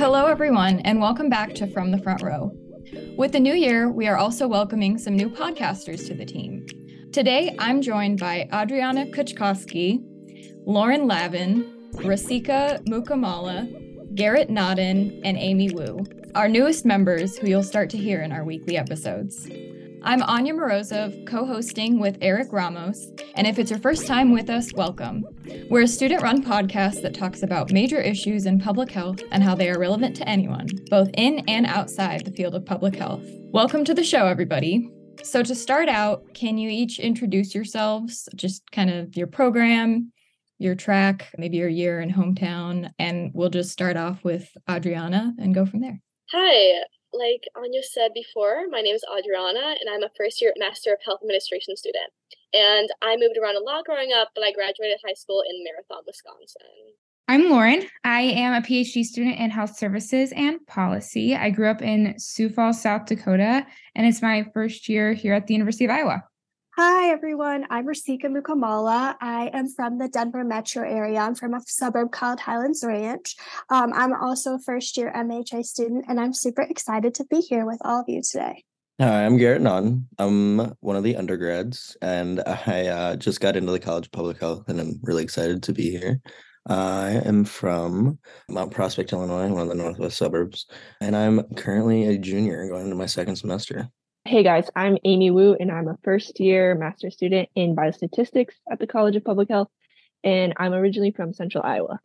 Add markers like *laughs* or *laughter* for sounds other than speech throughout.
Hello, everyone, and welcome back to From the Front Row. With the new year, we are also welcoming some new podcasters to the team. Today, I'm joined by Adriana Kuchkowski, Lauren Lavin, Rasika Mukamala, Garrett Nodden, and Amy Wu, our newest members who you'll start to hear in our weekly episodes. I'm Anya Morozov, co hosting with Eric Ramos. And if it's your first time with us, welcome. We're a student run podcast that talks about major issues in public health and how they are relevant to anyone, both in and outside the field of public health. Welcome to the show, everybody. So, to start out, can you each introduce yourselves, just kind of your program, your track, maybe your year in hometown, and we'll just start off with Adriana and go from there. Hi, like Anya said before, my name is Adriana, and I'm a first year Master of Health Administration student. And I moved around a lot growing up, but I graduated high school in Marathon, Wisconsin. I'm Lauren. I am a PhD student in health services and policy. I grew up in Sioux Falls, South Dakota, and it's my first year here at the University of Iowa. Hi, everyone. I'm Rasika Mukamala. I am from the Denver metro area. I'm from a suburb called Highlands Ranch. Um, I'm also a first year MHA student, and I'm super excited to be here with all of you today. Hi, I'm Garrett Nunn. I'm one of the undergrads, and I uh, just got into the College of Public Health, and I'm really excited to be here. I am from Mount Prospect, Illinois, one of the northwest suburbs, and I'm currently a junior going into my second semester. Hey guys, I'm Amy Wu, and I'm a first year master's student in biostatistics at the College of Public Health, and I'm originally from Central Iowa.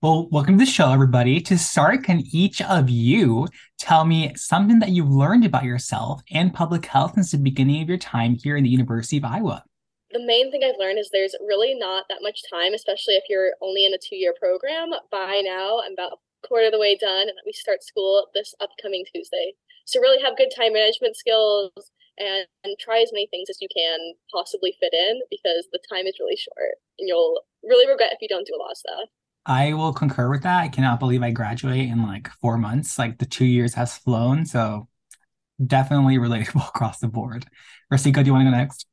Well, welcome to the show, everybody. To start, can each of you tell me something that you've learned about yourself and public health since the beginning of your time here in the University of Iowa? The main thing I've learned is there's really not that much time, especially if you're only in a two year program. By now, I'm about a quarter of the way done, and we start school this upcoming Tuesday. So really have good time management skills and, and try as many things as you can possibly fit in because the time is really short and you'll really regret if you don't do a lot of stuff. I will concur with that. I cannot believe I graduate in like four months. Like the two years has flown. So definitely relatable *laughs* across the board. Rasika, do you want to go next?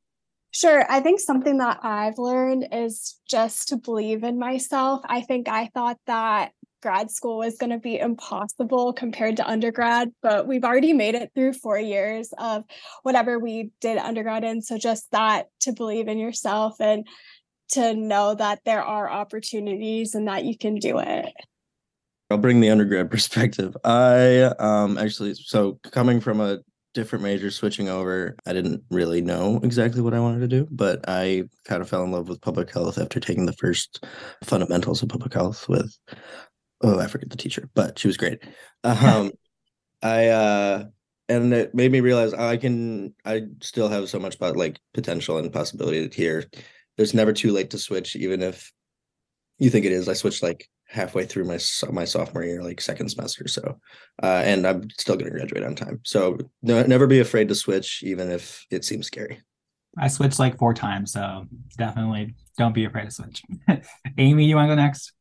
Sure. I think something that I've learned is just to believe in myself. I think I thought that grad school was going to be impossible compared to undergrad, but we've already made it through four years of whatever we did undergrad in. So just that to believe in yourself and to know that there are opportunities and that you can do it. I'll bring the undergrad *laughs* perspective. I um actually so coming from a different major switching over, I didn't really know exactly what I wanted to do, but I kind of fell in love with public health after taking the first fundamentals of public health with oh i forget the teacher but she was great. Um *laughs* i uh and it made me realize i can i still have so much but like potential and possibility here. There's never too late to switch even if you think it is. I switched like halfway through my my sophomore year like second semester so uh and i'm still going to graduate on time. So no, never be afraid to switch even if it seems scary. I switched like four times so definitely don't be afraid to switch. *laughs* Amy you want to go next?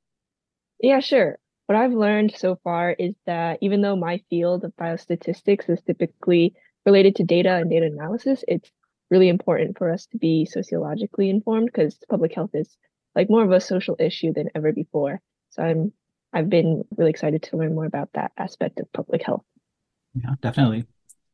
Yeah sure. What I've learned so far is that even though my field of biostatistics is typically related to data and data analysis, it's really important for us to be sociologically informed because public health is like more of a social issue than ever before. So I'm I've been really excited to learn more about that aspect of public health. Yeah, definitely.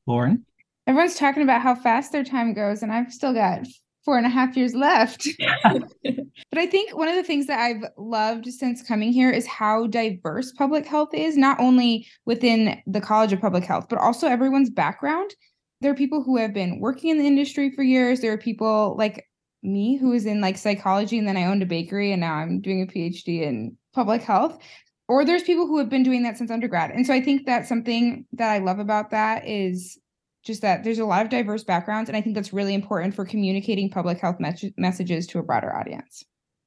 Lauren? Everyone's talking about how fast their time goes, and I've still got four and a half years left. *laughs* but I think one of the things that I've loved since coming here is how diverse public health is, not only within the College of Public Health, but also everyone's background. There are people who have been working in the industry for years. There are people like me who is in like psychology and then I owned a bakery and now I'm doing a PhD in public health. Or there's people who have been doing that since undergrad. And so I think that's something that I love about that is just that there's a lot of diverse backgrounds and i think that's really important for communicating public health me- messages to a broader audience.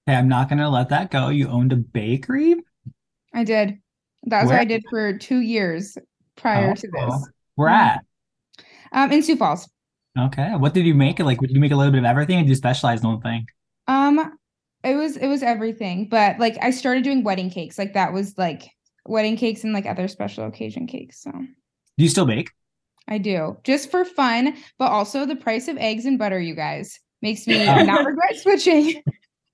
Okay i'm not going to let that go. You owned a bakery? I did. That's Where? what i did for two years prior oh, to this. where at? Um in sioux falls. Okay. What did you make? Like did you make a little bit of everything or did you specialize in one thing? Um it was it was everything but like i started doing wedding cakes like that was like wedding cakes and like other special occasion cakes so do you still bake I do just for fun, but also the price of eggs and butter, you guys, makes me *laughs* not regret switching.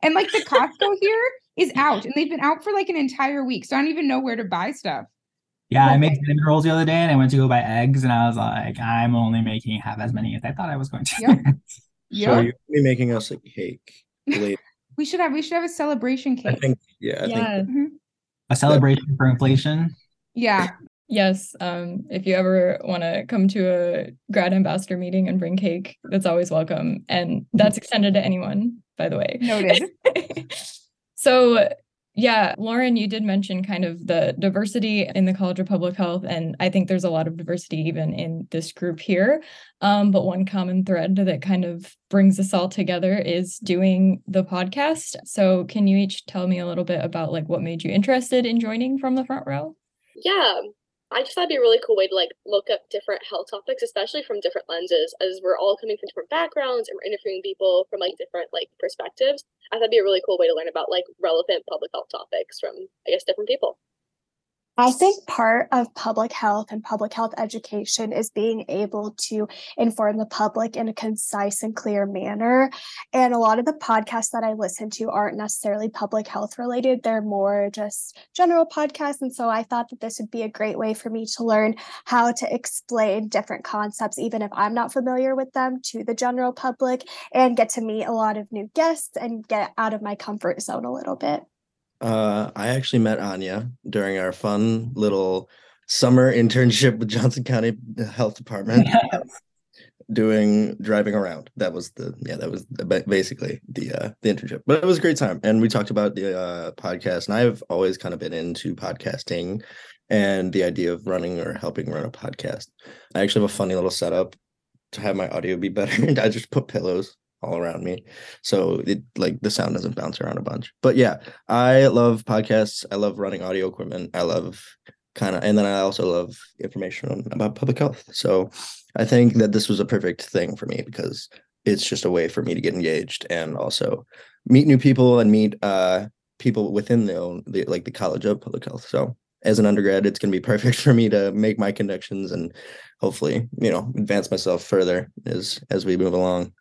and like the Costco here is out and they've been out for like an entire week. So I don't even know where to buy stuff. Yeah, I made cinnamon rolls the other day and I went to go buy eggs and I was like, I'm only making half as many as I thought I was going to. Yep. *laughs* So Yeah. you're be making us a cake *laughs* later. We should have we should have a celebration I cake. think yeah, I yeah. think Mhm. A celebration for inflation. Yeah. Yes. Um, if you ever want to come to a grad ambassador meeting and bring cake, that's always welcome. And that's extended to anyone, by the way. Noted. *laughs* so yeah, Lauren, you did mention kind of the diversity in the College of Public Health, and I think there's a lot of diversity even in this group here. Um, but one common thread that kind of brings us all together is doing the podcast. So can you each tell me a little bit about like what made you interested in joining from the front row? Yeah. I just thought it'd be a really cool way to like look up different health topics, especially from different lenses, as we're all coming from different backgrounds and we're interviewing people from like different like perspectives. I thought it'd be a really cool way to learn about like relevant public health topics from I guess different people. I think part of public health and public health education is being able to inform the public in a concise and clear manner. And a lot of the podcasts that I listen to aren't necessarily public health related, they're more just general podcasts. And so I thought that this would be a great way for me to learn how to explain different concepts, even if I'm not familiar with them, to the general public and get to meet a lot of new guests and get out of my comfort zone a little bit. Uh I actually met Anya during our fun little summer *laughs* internship with Johnson County Health Department. doing driving around. That was the yeah, that was basically the uh the internship. But it was a great time and we talked about the uh podcast and I've always kind of been into podcasting and the idea of running or helping run a podcast. I actually have a funny little setup to have my audio be better. *laughs* I just put pillows all around me so it like the sound doesn't bounce around a bunch. But yeah, I love podcasts. I love running audio equipment. I love kind of and then I also love information about public health. So I think that this was a perfect thing for me because it's just a way for me to get engaged and also meet new people and meet uh people within the, own, the like the College of Public Health. So as an undergrad, it's going to be *laughs* perfect for me to make my connections and hopefully, you know, advance myself further as as we move along.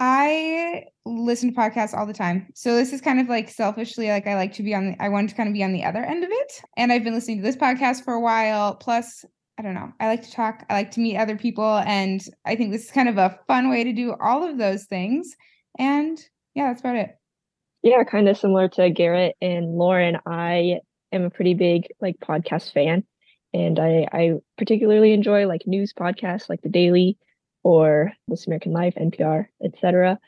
I listen to podcasts all the time. So this is kind of like selfishly like I like to be on the I want to kind of be on the other end of it. And I've been listening to this podcast for a while. Plus, I don't know. I like to talk. I like to meet other people and I think this is kind of a fun way to do all of those things. And yeah, that's about it. Yeah, kind of similar to Garrett and Lauren. I am a pretty big like podcast fan, and I I particularly enjoy like news podcasts like The Daily or This American Life, NPR, etc.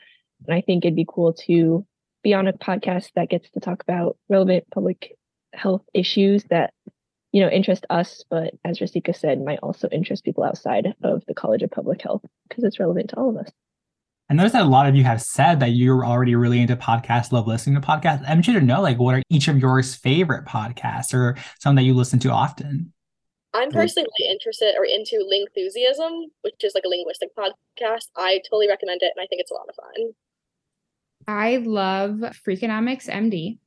And I think it'd be cool to be on a podcast that gets to talk about relevant public health issues that you know interest us, but as Rasika said, might also interest people outside of the College of Public Health because it's relevant to all of us. I noticed that a lot of you have said that you're already really into podcasts, love listening to podcasts. I'm interested to know, like, what are each of yours favorite podcasts or some that you listen to often? I'm mm-hmm. personally really interested or into Lingthusiasm, which is like a linguistic podcast. I totally recommend it and I think it's a lot of fun. I love Freakonomics MD.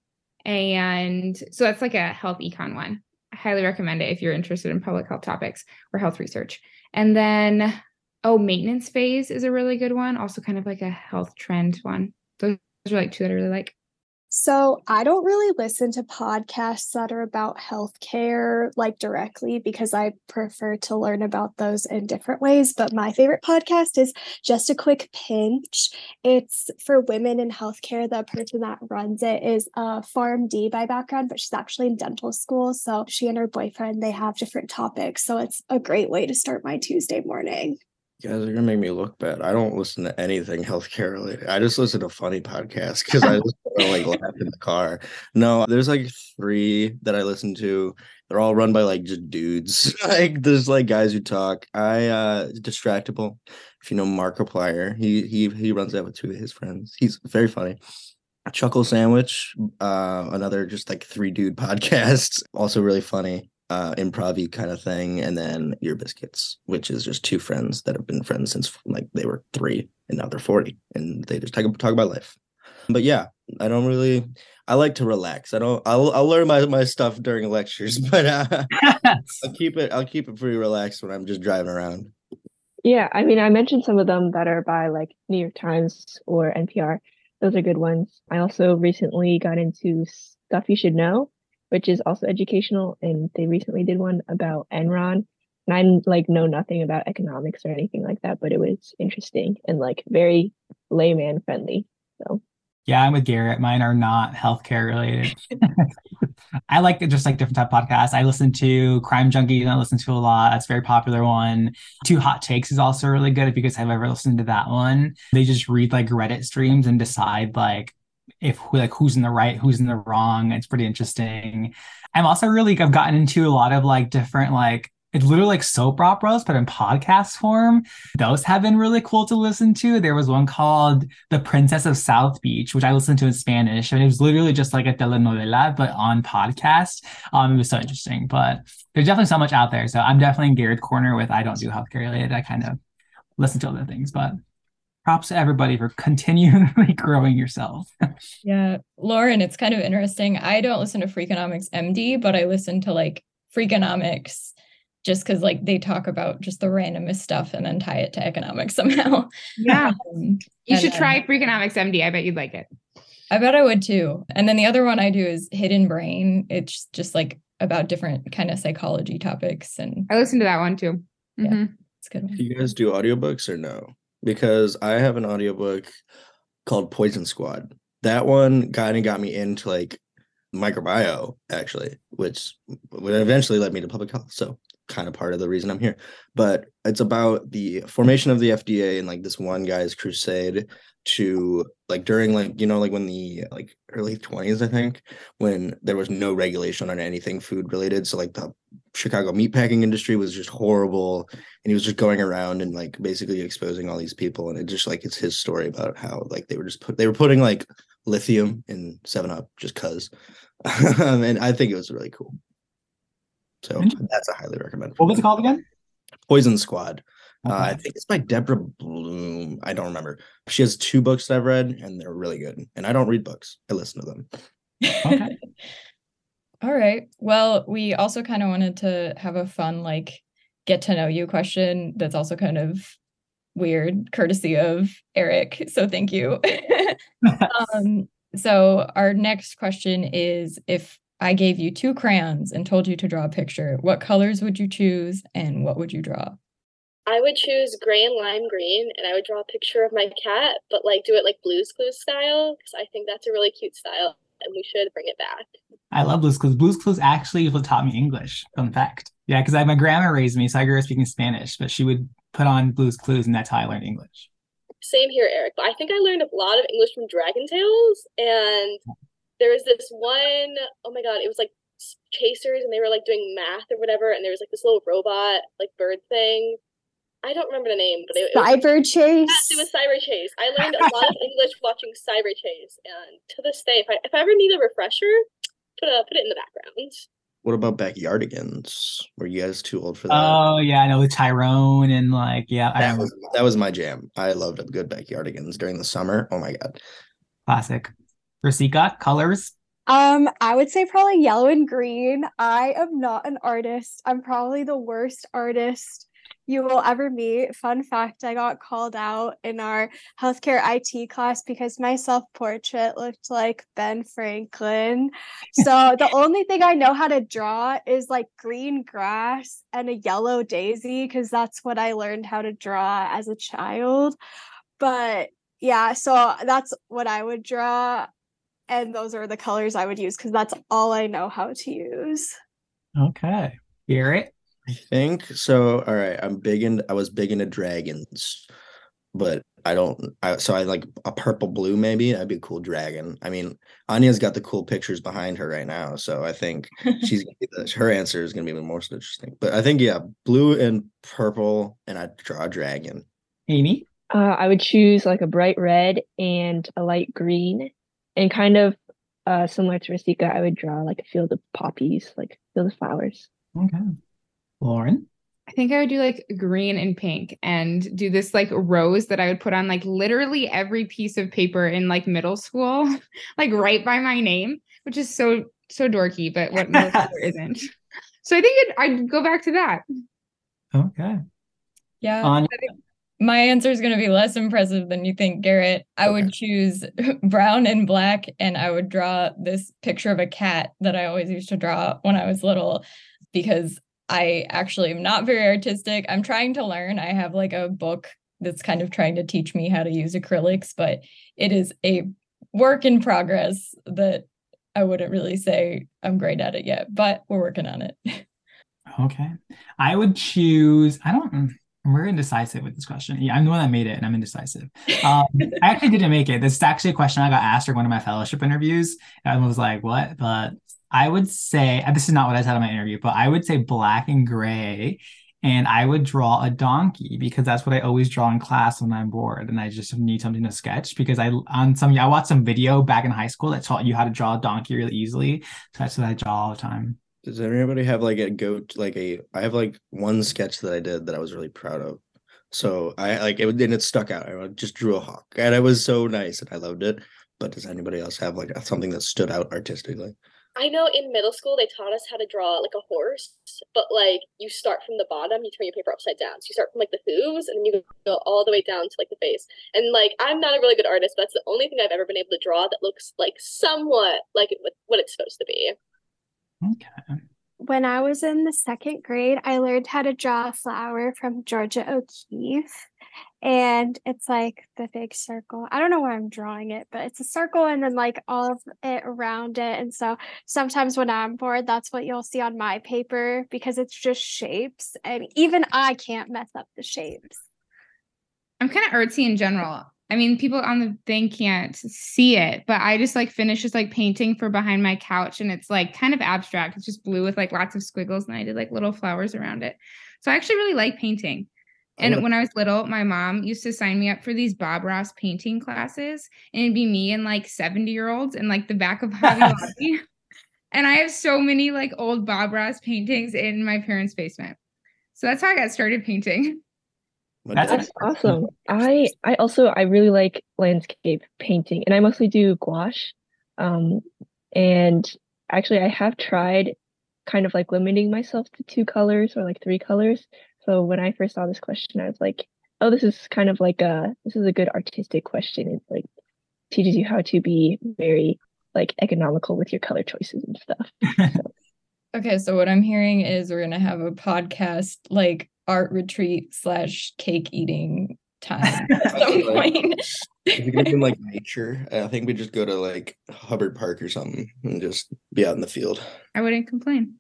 And so that's like a health econ one. I highly recommend it if you're interested in public health topics or health research. And then, oh, maintenance phase is a really good one. Also, kind of like a health trend one. Those are like two that I really like. So I don't really listen to podcasts that are about healthcare like directly because I prefer to learn about those in different ways. But my favorite podcast is Just a Quick Pinch. It's for women in healthcare. The person that runs it is a PharmD by background, but she's actually in dental school. So she and her boyfriend they have different topics. So it's a great way to start my Tuesday morning. You guys are gonna make me look bad. I don't listen to anything healthcare related. I just listen to funny podcasts because I just *laughs* wanna, like laugh in the car. No, there's like three that I listen to. They're all run by like just dudes. *laughs* like there's like guys who talk. I uh distractible. If you know Markiplier, he he he runs that with two of his friends. He's very funny. Chuckle Sandwich, uh, another just like three dude *laughs* podcasts, also really funny uh improv kind of thing and then your biscuits which is just two friends that have been friends since like they were three and now they're 40 and they just talk, talk about life but yeah i don't really i like to relax i don't i'll, I'll learn my, my stuff during lectures *laughs* but uh, *laughs* i'll keep it i'll keep it pretty relaxed when i'm just driving around Yeah, I mean, I mentioned some of them that are by like New York Times or NPR. Those are good ones. I also recently got into Stuff You Should Know, which is also educational, and they recently did one about Enron. And I'm like know nothing about economics or anything like that, but it was interesting and like very layman friendly. So yeah, I'm with Garrett. Mine are not healthcare related. *laughs* I like just like different type of podcasts. I listen to Crime Junkie. I listen to a lot. That's a very popular one. Two Hot Takes is also really good. If you guys have ever listened to that one, they just read like Reddit streams and decide like if like who's in the right, who's in the wrong. It's pretty interesting. I'm also really I've gotten into a lot of like different like it's literally like soap operas, but in podcast form. Those have been really cool to listen to. There was one called The Princess of South Beach, which I listened to in Spanish. And it was literally just like a telenovela, but on podcast. Um, it was so interesting. But there's definitely so much out there. So I'm definitely in Garrett's corner with I don't do healthcare related. I kind of listen to other things, but props to everybody for *laughs* continually growing yourself. *laughs* yeah. Lauren, it's kind of interesting. I don't listen to Freakonomics MD, but I listen to like Freakonomics just because like they talk about just the randomest stuff and then tie it to economics *laughs* somehow. Yeah. Um, you should try Freakonomics MD. I bet you'd like it. I bet I would too. And then the other one I do is Hidden Brain. It's just like about different kind of psychology topics. And I listen to that one too. Yeah, mm-hmm. it's good. Do you guys do audiobooks or no? Because I have an audiobook called Poison Squad. That one kind of got me into like microbiome actually, which would eventually led me to public health. So kind of part of the reason I'm here. But it's about the formation of the FDA and like this one guy's crusade to like during like you know like when the like early 20s I think when there was no regulation on anything food related so like the Chicago meatpacking industry was just horrible and he was just going around and like basically exposing all these people and it just like it's his story about how like they were just put they were putting like lithium in 7 up just cuz *laughs* and I think it was really cool. So that's a highly recommend. What was it called again? Poison Squad. Okay. Uh, I think it's by Deborah Blum. I don't remember. She has two books that I've read, and they're really good. And I don't read books; I listen to them. Okay. *laughs* All right. Well, we also kind of wanted to have a fun, like, get to know you question that's also kind of weird, courtesy of Eric. So thank you. *laughs* *laughs* um, so our next question is if I gave you two crayons and told you to draw a picture, what colors would you choose and what would you draw? I would choose gray and lime green and I would draw a picture of my cat, but like do it like Blue's Clues style because I think that's a really cute style and we should bring it back. I love Blue's Clues. Blue's Clues actually what taught me English. Fun fact. Yeah, because my grandma raised me, so I grew up speaking Spanish, but she would put on Blue's Clues and that's how I learned English. Same here, Eric. But I think I learned a lot of English from Dragon Tales and there was this one oh my god it was like chasers and they were like doing math or whatever and there was like this little robot like bird thing I don't remember the name, but it, Cyber it was, Chase. Yes, it was Cyberchase. I learned a lot of *laughs* English watching Cyberchase, and to this day, if I if I ever need a refresher, put a put it in the background. What about Backyardigans? Were you guys too old for that? Oh yeah, I know with Tyrone and like yeah, that was that was my jam. I loved a good Backyardigans during the summer. Oh my god, classic. Rasika, colors? Um, I would say probably yellow and green. I am not an artist. I'm probably the worst artist you will ever meet. Fun fact I got called out in our healthcare IT class because my self portrait looked like Ben Franklin. So *laughs* the only thing I know how to draw is like green grass and a yellow daisy because that's what I learned how to draw as a child. But yeah, so that's what I would draw and those are the colors I would use because that's all I know how to use. Okay. Garrett? I think so. All right. I'm big in I was big into dragons, but I don't I so I like a purple blue maybe. That'd be a cool dragon. I mean, Anya's got the cool pictures behind her right now. So I think *laughs* she's her answer is gonna be even more interesting. But I think yeah, blue and purple, and I'd draw a dragon. Amy? Uh, I would choose like a bright red and a light green and kind of uh, similar to Rasika, I would draw like a field of poppies, like field of flowers. Okay. Lauren? I think I would do like green and pink and do this like rose that I would put on like literally every piece of paper in like middle school, *laughs* like right by my name, which is so so dorky, but what most *laughs* isn't. So I think it, I'd go back to that. Okay. Yeah. My answer is going to be less impressive than you think, Garrett. I Okay. would choose *laughs* brown and black, and I would draw this picture of a cat that I always used to draw when I was little because I actually am not very artistic. I'm trying to learn. I have like a book that's kind of trying to teach me how to use acrylics, but it is a work in progress that I wouldn't really say I'm great at it yet, but we're working on it. *laughs* Okay. I would choose, I don't, mm, we're indecisive with this question. Yeah, I'm the one that made it and I'm indecisive. Um, I actually didn't make it. This is actually a question I got asked during one of my fellowship interviews. and I was like, what? But I would say, uh, this is not what I said in my interview, but I would say black and gray. And I would draw a donkey because that's what I always draw in class when I'm bored and I just need something to sketch because I on some I watched some video back in high school that taught you how to draw a donkey really easily. So that's what I draw all the time. Does anybody have like a go like a I have like one sketch that I did that I was really proud of. So I like it and it stuck out. I just drew a hawk and it was so nice and I loved it. But does anybody else have like something that stood out artistically? I know in middle school they taught us how to draw like a horse, but like you start from the bottom, you turn your paper upside down. So you start from like the hooves and then you go all the way down to like the face. And like I'm not a really good artist, but that's the only thing I've ever been able to draw that looks like somewhat like what it's supposed to be. Okay. When I was in the second grade, I learned how to draw a flower from Georgia O'Keeffe. And it's like the big circle. I don't know where I'm drawing it, but it's a circle and then like all of it around it. And so sometimes when I'm bored, that's what you'll see on my paper because it's just shapes. And even I can't mess up the shapes. I'm kind of artsy in general. I mean, people on the thing can't see it, but I just like finish just like painting for behind my couch and it's like kind of abstract. It's just blue with like lots of squiggles and I did like little flowers around it. So I actually really like painting. And when I was little, my mom used to sign me up for these Bob Ross painting classes, and it'd be me and like 70 year olds in like the back of Hobby Lobby. *laughs* And I have so many like old Bob Ross paintings in my parents' basement. So that's how I got started painting. My That's That's awesome. I I also I really like landscape painting and I mostly do gouache. Um and actually I have tried kind of like limiting myself to two colors or like three colors. So when I first saw this question I was like, oh this is kind of like a this is a good artistic question. It like teaches you how to be very like economical with your color choices and stuff. *laughs* Okay, so what I'm hearing is we're gonna have a podcast like art retreat slash cake eating time *laughs* at some point. If you're gonna like *laughs* nature, I think we just go to like Hubbard Park or something and just be out in the field. I wouldn't complain.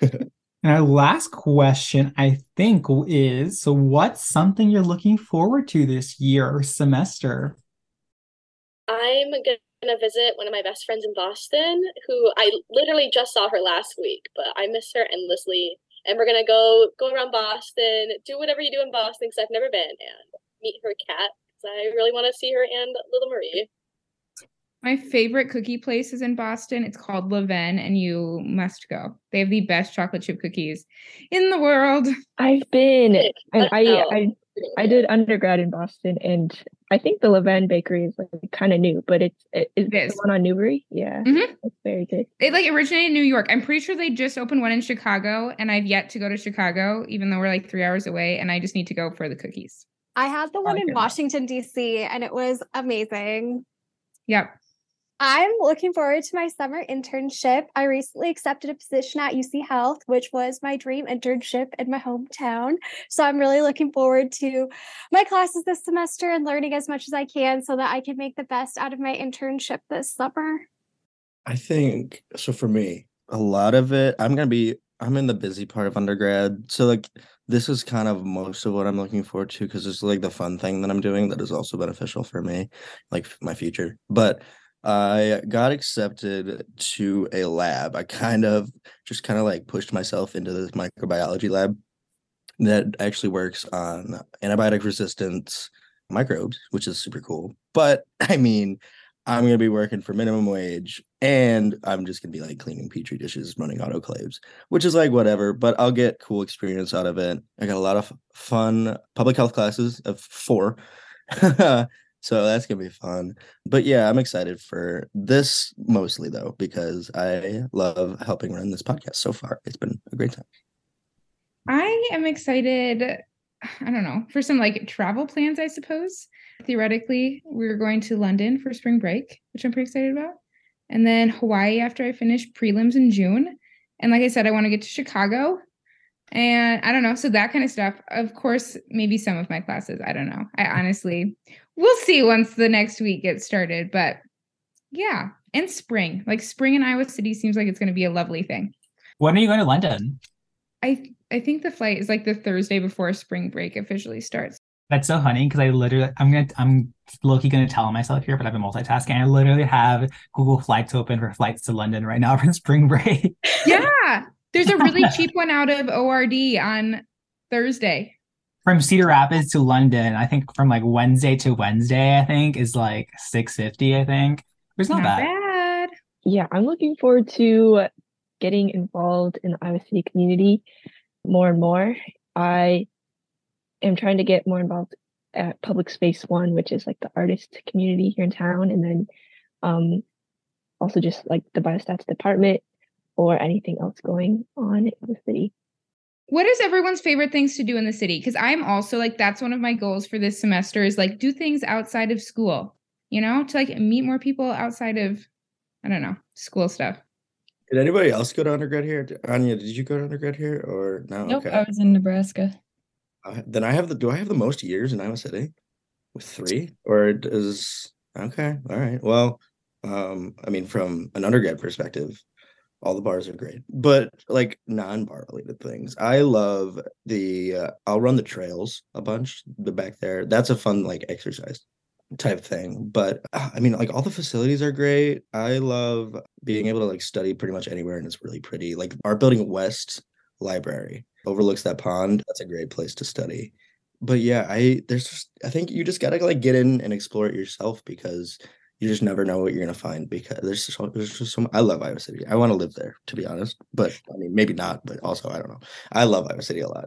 *laughs* And our last question, I think, is so what's something you're looking forward to this year or semester? I'm gonna visit one of my best friends in Boston, who I literally just saw her last week, but I miss her endlessly. And we're gonna go go around Boston, do whatever you do in Boston, because I've never been, and meet her cat. Because I really want to see her and little Marie. My favorite cookie place is in Boston. It's called Levain, and you must go. They have the best chocolate chip cookies in the world. I've been and I. I I did undergrad in Boston, and I think the Levain Bakery is like kind of new, but it's it, is It is. the one on Newbury. Yeah, Mhm. it's very good. It like originated in New York. I'm pretty sure they just opened one in Chicago, and I've yet to go to Chicago, even though we're like three hours away, and I just need to go for the cookies. I had the one Okay. in Washington, D.C., and it was amazing. Yep. I'm looking forward to my summer internship. I recently accepted a position at UC Health, which was my dream internship in my hometown. So I'm really looking forward to my classes this semester and learning as much as I can so that I can make the best out of my internship this summer. I think so for me, a lot of it, I'm gonna be I'm in the busy part of undergrad. So like this is kind of most of what I'm looking forward to because it's like the fun thing that I'm doing that is also beneficial for me, like my future. But I got accepted to a lab. I kind of just kind of like pushed myself into this microbiology lab that actually works on antibiotic resistance microbes, which is super cool. But *laughs* I mean, I'm gonna be working for minimum wage and I'm just gonna be like cleaning petri dishes, running autoclaves, which is like whatever, but I'll get cool experience out of it. I got a lot of fun public health classes of four. *laughs* so that's gonna be fun. But yeah, I'm excited for this mostly though, because I love helping run this podcast so far. It's been a great time. I am excited. I don't know, for some like travel plans, I suppose. Theoretically, we're going to London for spring break, which I'm pretty excited about. And then Hawaii after I finish prelims in June. And like I said, I want to get to Chicago. And I don't know. So that kind of stuff. Of course, maybe some of my classes. I don't know. I honestly, we'll see once the next week gets started. But yeah. And spring. Like spring in Iowa City seems like it's going to be a lovely thing. When are you going to London? I I think the flight is like the Thursday before spring break officially starts. That's so funny because I literally I'm gonna I'm Loki gonna tell myself here, but I've been multitasking. I literally have Google Flights open for flights to London right now *laughs* for spring break. Yeah. There's a really cheap *laughs* one out of ORD on Thursday. From Cedar Rapids to London, I think from like Wednesday to Wednesday, I think is like 650, I think. It's not, Not bad. bad. Yeah, I'm looking forward to getting involved in the Iowa City community more and more. I am trying to get more involved at Public Space One, which is like the artist community here in town, and then um, also just like the biostats department or anything else going on in the city. What is everyone's favorite things to do in the city? Because I'm also like, that's one of my goals for this semester is like do things outside of school, you know, to like meet more people outside of, I don't know, school stuff. Did anybody else go to undergrad here? Anya, did you go to undergrad here or no? Nope, okay. I was in Nebraska. Uh, then I have the. Do I have the most years in Iowa City? With three, or does okay? All right. Well, um, I mean, from an undergrad perspective, all the bars are great, but like non-bar related things, I love the. Uh, I'll run the trails a bunch. The back there, that's a fun like exercise type thing. But uh, I mean, like all the facilities are great. I love being able to like study pretty much anywhere, and it's really pretty. Like our building West Library overlooks that pond. That's a great place to study. But yeah, I there's just I think you just gotta like get in and explore it yourself because you just never know what you're gonna find because there's just, there's just so I love Iowa City. I want to live there to be honest, but I mean maybe not. But also I don't know. I love Iowa City a lot.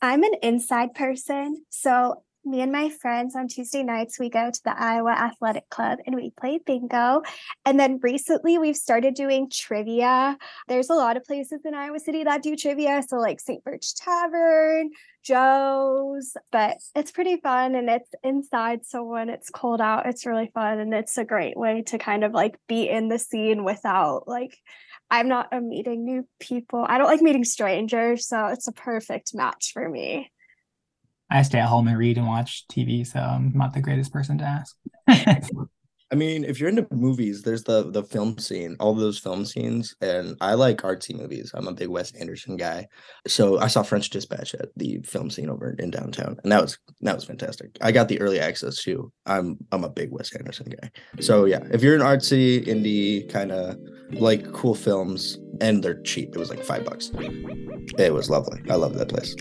I'm an inside person. So, me and my friends on Tuesday nights, we go to the Iowa Athletic Club and we play bingo. And then recently we've started doing trivia. There's a lot of places in Iowa City that do trivia. So, like St. Burch Tavern, Joe's, but it's pretty fun and it's inside. So, when it's cold out, it's really fun. And it's a great way to kind of like be in the scene without like, I'm not a meeting new people. I don't like meeting strangers. So, it's a perfect match for me. I stay at home and read and watch TV, so I'm not the greatest person to ask. *laughs* I mean, if you're into movies, there's the the FilmScene, all those FilmScenes, and I like artsy movies. I'm a big Wes Anderson guy, so I saw French Dispatch at the FilmScene over in downtown, and that was that was fantastic. I got the early access too. I'm I'm a big Wes Anderson guy, so yeah. If you're an artsy indie kind of like cool films, and they're cheap, it was like five bucks. It was lovely. I love that place.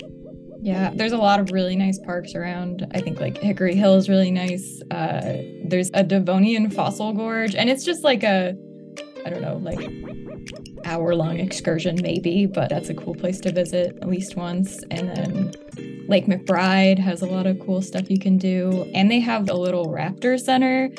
Yeah, there's a lot of really nice parks around. I think like Hickory Hill is really nice. Uh, there's a Devonian fossil gorge, and it's just like a, I don't know, like hour long excursion maybe, but that's a cool place to visit at least once. And then Lake McBride has a lot of cool stuff you can do, and they have a little raptor center,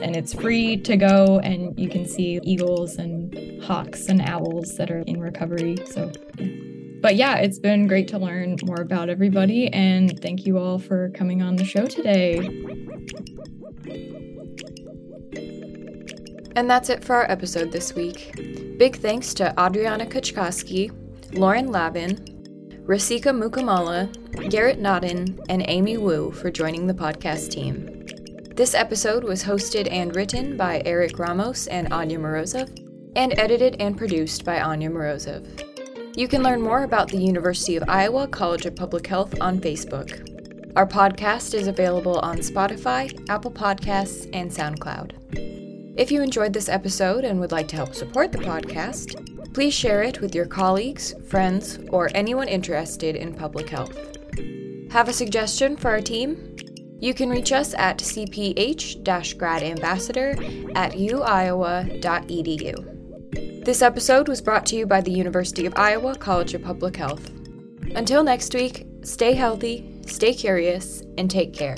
and it's free to go, and you can see eagles and hawks and owls that are in recovery. So. Yeah but yeah, it's been great to learn more about everybody. And thank you all for coming on the show today. And that's it for our episode this week. Big thanks to Adriana Kuchkowski, Lauren Lavin, Rasika Mukamala, Garrett Nodden, and Amy Wu for joining the podcast team. This episode was hosted and written by Eric Ramos and Anya Morozov, and edited and produced by Anya Morozov. You can learn more about the University of Iowa College of Public Health on Facebook. Our podcast is available on Spotify, Apple Podcasts, and SoundCloud. If you enjoyed this episode and would like to help support the podcast, please share it with your colleagues, friends, or anyone interested in public health. Have a suggestion for our team? You can reach us at cph gradambassador at uiowa.edu. This episode was brought to you by the University of Iowa College of Public Health. Until next week, stay healthy, stay curious, and take care.